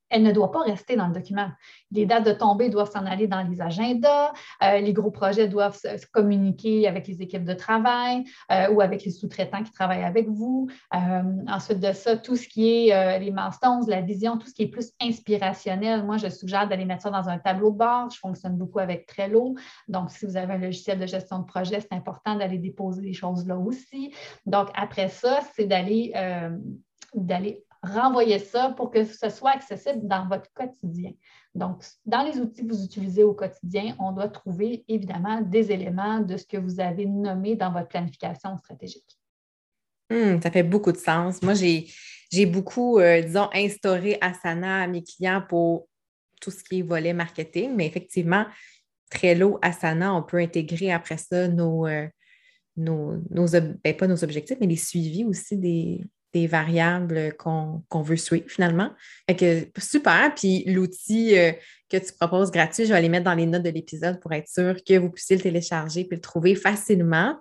elle ne doit pas rester dans le document. Les dates de tombée doivent s'en aller dans les agendas, euh, les gros projets doivent se, communiquer avec les équipes de travail euh, ou avec les sous-traitants qui travaillent avec vous. Euh, ensuite de ça, tout ce qui est les milestones, la vision, tout ce qui est plus inspirationnel, moi, je suggère d'aller mettre ça dans un tableau de bord. Je fonctionne beaucoup avec Trello. Donc, si vous avez un logiciel de gestion de projet, c'est important d'aller déposer les choses là aussi. Donc, après ça, c'est d'aller d'aller renvoyer ça pour que ce soit accessible dans votre quotidien. Donc, dans les outils que vous utilisez au quotidien, on doit trouver évidemment des éléments de ce que vous avez nommé dans votre planification stratégique. Hmm, ça fait beaucoup de sens. Moi, j'ai beaucoup, euh, disons, instauré Asana à mes clients pour tout ce qui est volet marketing, mais effectivement, Trello, Asana, on peut intégrer après ça nos, euh, ben, pas nos objectifs, mais les suivis aussi des, des variables qu'on veut suivre finalement. que, super. Puis l'outil euh, que tu proposes gratuit, je vais les mettre dans les notes de l'épisode pour être sûr que vous puissiez le télécharger et le trouver facilement.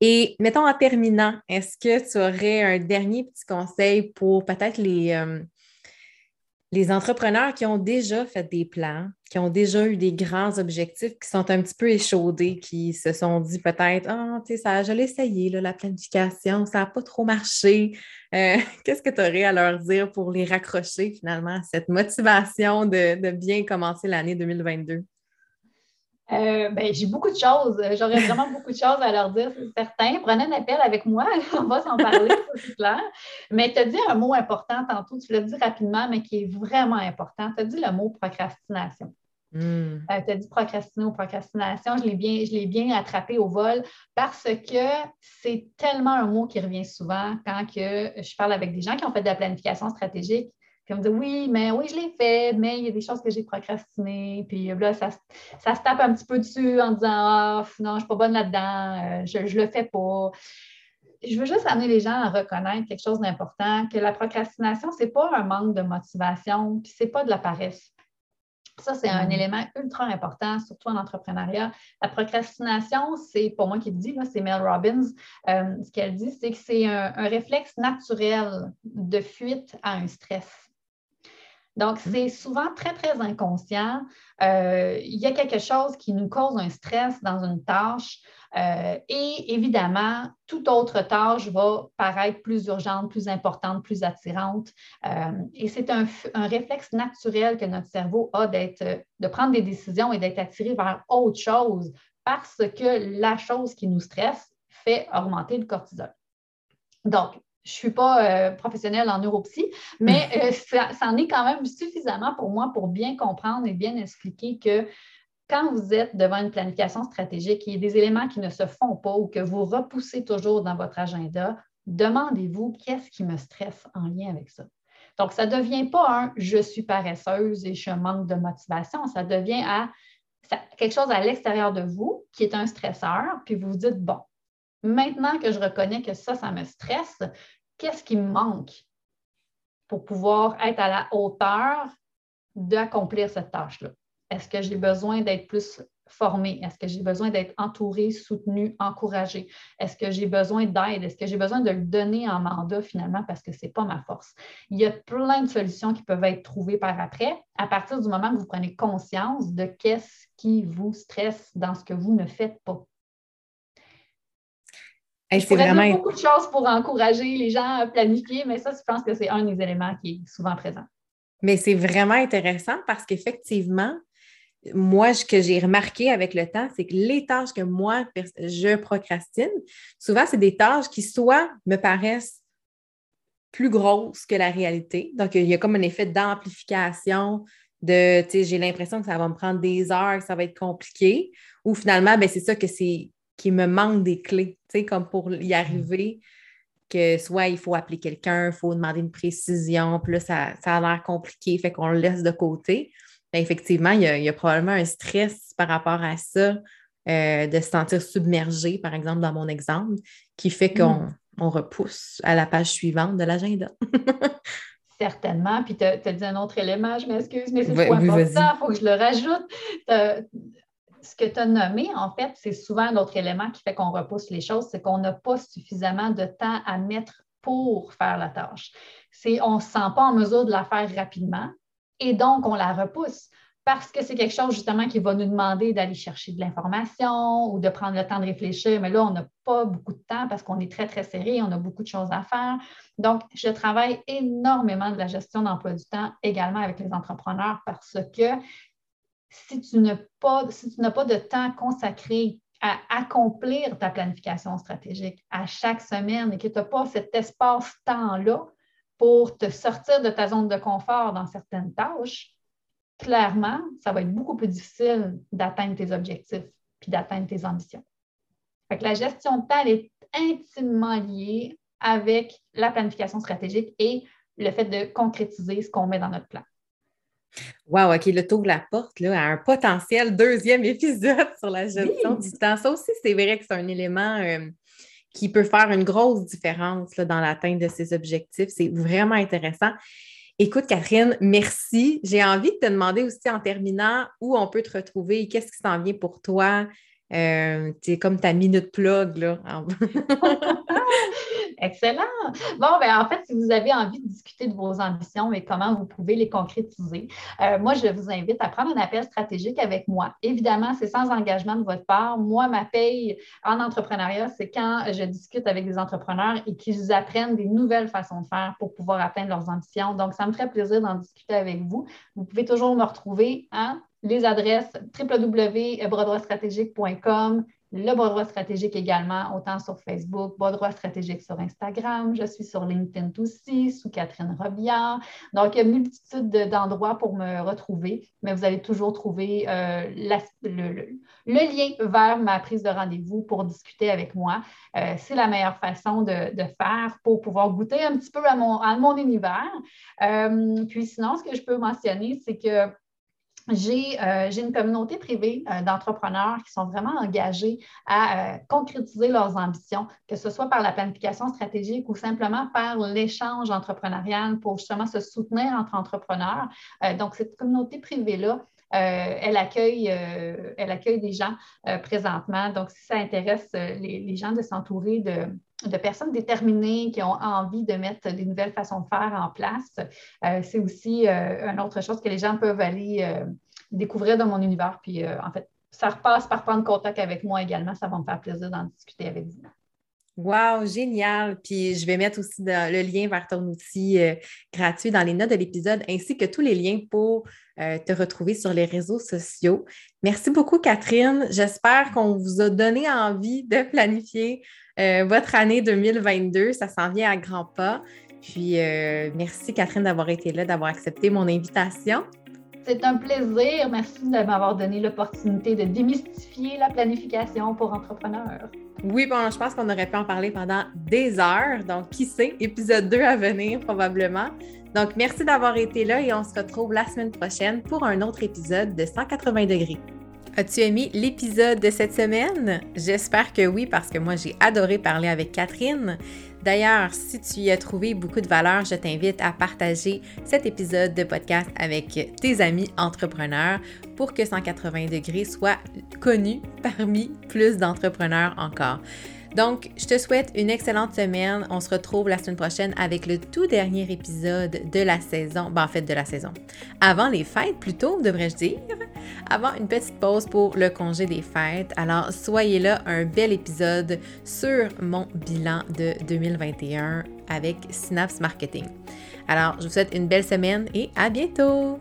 Et mettons en terminant, est-ce que tu aurais un dernier petit conseil pour peut-être les, euh, les entrepreneurs qui ont déjà fait des plans, qui ont déjà eu des grands objectifs, qui sont un petit peu échaudés, qui se sont dit peut-être Ah, tu sais, ça, je l'ai essayé, la planification, ça n'a pas trop marché. Euh, qu'est-ce que tu aurais à leur dire pour les raccrocher finalement cette motivation de bien commencer l'année 2022? Euh, ben, j'ai beaucoup de choses. J'aurais vraiment beaucoup de choses à leur dire, c'est certain. Prenez un appel avec moi, on va s'en parler, c'est clair. Mais tu as dit un mot important tantôt, tu l'as dit rapidement, mais qui est vraiment important. Tu as dit le mot procrastination. Hmm. Euh, tu as dit procrastiner ou procrastination, je l'ai bien, je bien attrapé au vol parce que c'est tellement un mot qui revient souvent quand que je parle avec des gens qui ont fait de la planification stratégique puis on me dit oui, mais oui, je l'ai fait, mais il y a des choses que j'ai procrastinées. Puis là, ça, ça, se tape un petit peu dessus en disant Ah, non, je ne suis pas bonne là-dedans, euh, je ne le fais pas. Je veux juste amener les gens à reconnaître quelque chose d'important, que la procrastination, ce n'est pas un manque de motivation, puis ce n'est pas de la paresse. Ça, c'est un mm. élément ultra important, surtout en entrepreneuriat. La procrastination, c'est, pour moi qui le dis, c'est Mel Robbins. Euh, ce qu'elle dit, c'est que c'est un, réflexe naturel de fuite à un stress. Donc, mmh. c'est souvent très, très inconscient. Euh, il y a quelque chose qui nous cause un stress dans une tâche euh, et évidemment, toute autre tâche va paraître plus urgente, plus importante, plus attirante. Euh, et c'est un, réflexe naturel que notre cerveau a d'être, de prendre des décisions et d'être attiré vers autre chose parce que la chose qui nous stresse fait augmenter le cortisol. Donc, je ne suis pas euh, professionnelle en neuropsy, mais euh, ça, en est quand même suffisamment pour moi pour bien comprendre et bien expliquer que quand vous êtes devant une planification stratégique, il y a des éléments qui ne se font pas ou que vous repoussez toujours dans votre agenda, demandez-vous qu'est-ce qui me stresse en lien avec ça. Donc, ça ne devient pas un je suis paresseuse et je manque de motivation, ça devient à quelque chose à l'extérieur de vous qui est un stresseur, puis vous vous dites, bon, maintenant que je reconnais que ça, ça me stresse, qu'est-ce qui me manque pour pouvoir être à la hauteur d'accomplir cette tâche-là? Est-ce que j'ai besoin d'être plus formée? Est-ce que j'ai besoin d'être entourée, soutenue, encouragée? Est-ce que j'ai besoin d'aide? Est-ce que j'ai besoin de le donner en mandat finalement parce que ce n'est pas ma force? Il y a plein de solutions qui peuvent être trouvées par après à partir du moment que vous prenez conscience de qu'est-ce qui vous stresse dans ce que vous ne faites pas. Hey, pourrais vraiment... beaucoup de choses pour encourager les gens à planifier, mais ça, je pense que c'est un des éléments qui est souvent présent. Mais c'est vraiment intéressant parce qu'effectivement, moi, ce que j'ai remarqué avec le temps, c'est que les tâches que moi, je procrastine, souvent, c'est des tâches qui soit me paraissent plus grosses que la réalité. Donc, il y a comme un effet d'amplification de, tu sais, j'ai l'impression que ça va me prendre des heures, que ça va être compliqué, ou finalement, ben, c'est ça que c'est qui me manque des clés, tu sais, comme pour y arriver, que soit il faut appeler quelqu'un, il faut demander une précision, puis là, ça, ça a l'air compliqué, fait qu'on le laisse de côté. Ben, effectivement, il y, a, probablement un stress par rapport à ça, euh, de se sentir submergé, par exemple, dans mon exemple, qui fait qu'on mm. repousse à la page suivante de l'agenda. Certainement. Puis tu as, dit un autre élément, je m'excuse, mais c'est trop important, il faut que je le rajoute. Ce que tu as nommé, en fait, c'est souvent un autre élément qui fait qu'on repousse les choses, c'est qu'on n'a pas suffisamment de temps à mettre pour faire la tâche. C'est on ne se sent pas en mesure de la faire rapidement et donc on la repousse parce que c'est quelque chose justement qui va nous demander d'aller chercher de l'information ou de prendre le temps de réfléchir. Mais là, on n'a pas beaucoup de temps parce qu'on est très, très serré, on a beaucoup de choses à faire. Donc, je travaille énormément de la gestion d'emploi du temps également avec les entrepreneurs parce que si tu n'as pas, si tu pas de temps consacré à accomplir ta planification stratégique à chaque semaine et que tu n'as pas cet espace-temps-là pour te sortir de ta zone de confort dans certaines tâches, clairement, ça va être beaucoup plus difficile d'atteindre tes objectifs puis d'atteindre tes ambitions. la gestion de temps est intimement liée avec la planification stratégique et le fait de concrétiser ce qu'on met dans notre plan. Wow, OK, le tour de la porte là, à un potentiel deuxième épisode sur la gestion du temps. Ça aussi, c'est vrai que c'est un élément euh, qui peut faire une grosse différence dans l'atteinte de ces objectifs. C'est vraiment intéressant. Écoute, Catherine, merci. J'ai envie de te demander aussi en terminant où on peut te retrouver, qu'est-ce qui s'en vient pour toi? Euh, c'est comme ta minute plug, là. Excellent. Bon, ben en fait, si vous avez envie de discuter de vos ambitions et comment vous pouvez les concrétiser, euh, moi, je vous invite à prendre un appel stratégique avec moi. Évidemment, c'est sans engagement de votre part. Moi, ma paye en entrepreneuriat, c'est quand je discute avec des entrepreneurs et qu'ils apprennent des nouvelles façons de faire pour pouvoir atteindre leurs ambitions. Donc, ça me ferait plaisir d'en discuter avec vous. Vous pouvez toujours me retrouver hein, les adresses www.brodroitstratégique.com le bras droit stratégique également, autant sur Facebook, bras droit stratégique sur Instagram. Je suis sur LinkedIn aussi, sous Catherine Robillard. Donc, il y a une multitude d'endroits pour me retrouver, mais vous allez toujours trouver euh, le, lien vers ma prise de rendez-vous pour discuter avec moi. Euh, c'est la meilleure façon de, faire pour pouvoir goûter un petit peu à mon, à mon univers. Euh, puis sinon, ce que je peux mentionner, c'est que euh, j'ai une communauté privée euh, d'entrepreneurs qui sont vraiment engagés à euh, concrétiser leurs ambitions, que ce soit par la planification stratégique ou simplement par l'échange entrepreneurial pour justement se soutenir entre entrepreneurs. donc, cette communauté privée-là, elle, accueille, elle accueille des gens présentement. Donc, si ça intéresse les, gens de s'entourer de, personnes déterminées qui ont envie de mettre des nouvelles façons de faire en place. c'est aussi une autre chose que les gens peuvent aller découvrir dans mon univers. Puis euh, en fait, ça repasse par prendre contact avec moi également. Ça va me faire plaisir d'en discuter avec vous. Wow, génial. Puis je vais mettre aussi le lien vers ton outil euh, gratuit dans les notes de l'épisode, ainsi que tous les liens pour euh, te retrouver sur les réseaux sociaux. Merci beaucoup, Catherine. J'espère qu'on vous a donné envie de planifier votre année 2022. Ça s'en vient à grands pas. Puis merci, Catherine, d'avoir été là, d'avoir accepté mon invitation. C'est un plaisir. Merci de m'avoir donné l'opportunité de démystifier la planification pour entrepreneurs. Oui, bon, je pense qu'on aurait pu en parler pendant des heures. Donc, qui sait, épisode 2 à venir probablement. Donc, merci d'avoir été là et on se retrouve la semaine prochaine pour un autre épisode de 180 degrés. As-tu aimé l'épisode de cette semaine? J'espère que oui, parce que moi, j'ai adoré parler avec Catherine. D'ailleurs, si tu y as trouvé beaucoup de valeur, je t'invite à partager cet épisode de podcast avec tes amis entrepreneurs pour que 180 degrés soit connu parmi plus d'entrepreneurs encore. Donc, je te souhaite une excellente semaine. On se retrouve la semaine prochaine avec le tout dernier épisode de la saison. Ben, en fait, de la saison. Avant les fêtes, plutôt, devrais-je dire. Avant une petite pause pour le congé des fêtes. Alors, soyez là, un bel épisode sur mon bilan de 2021 avec Synapse Marketing. Alors, je vous souhaite une belle semaine et à bientôt!